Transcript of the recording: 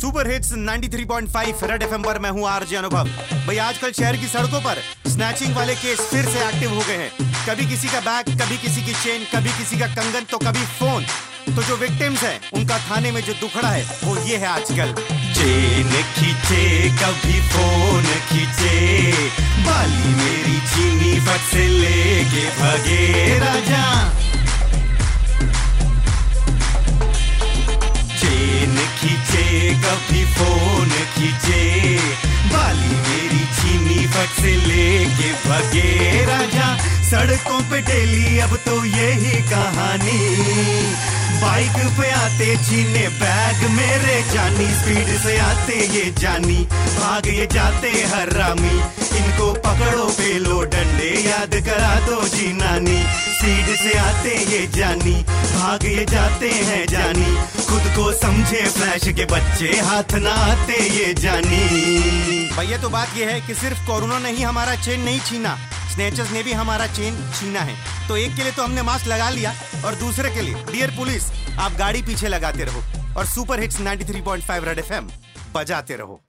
Super hits 93.5 red FM पर मैं हूँ आरजे अनुभव। भाई, आजकल शहर की सड़कों पर स्नैचिंग वाले केस फिर से एक्टिव हो गए हैं। कभी किसी का बैग कभी किसी की चेन कभी किसी का कंगन तो कभी फ़ोन तो जो विक्टिम्स हैं, उनका थाने में जो दुखड़ा है, वो ये है आजकल। चेन खींचे, कभी फ़ोन खींचे। बाली मेरी चीनी फट से लेके भगे। खींचे बाली मेरी चीनी फट से लेके भगे राजा। सड़कों पे डेली, अब तो यही कहानी। बाइक पे आते छीने बैग मेरे जानी। स्पीड से आते ये जानी। भाग ये जाते हरामी। इनको पकड़ो पेलो, डंडे याद करा दो जी नानी स्पीड से आते ये जानी। भाग ये जाते हैं जानी। को समझे फ्लैश के बच्चे हाथ ना आते ये जानी। भैया तो बात ये है कि सिर्फ़ कोरोना ने ही हमारा चेन नहीं छीना स्नेचर्स ने भी हमारा चेन छीना है। तो एक के लिए तो हमने मास्क लगा लिया और दूसरे के लिए डियर पुलिस आप गाड़ी पीछे लगाते रहो और सुपर हिट्स 93.5 रेड एफएम बजाते रहो।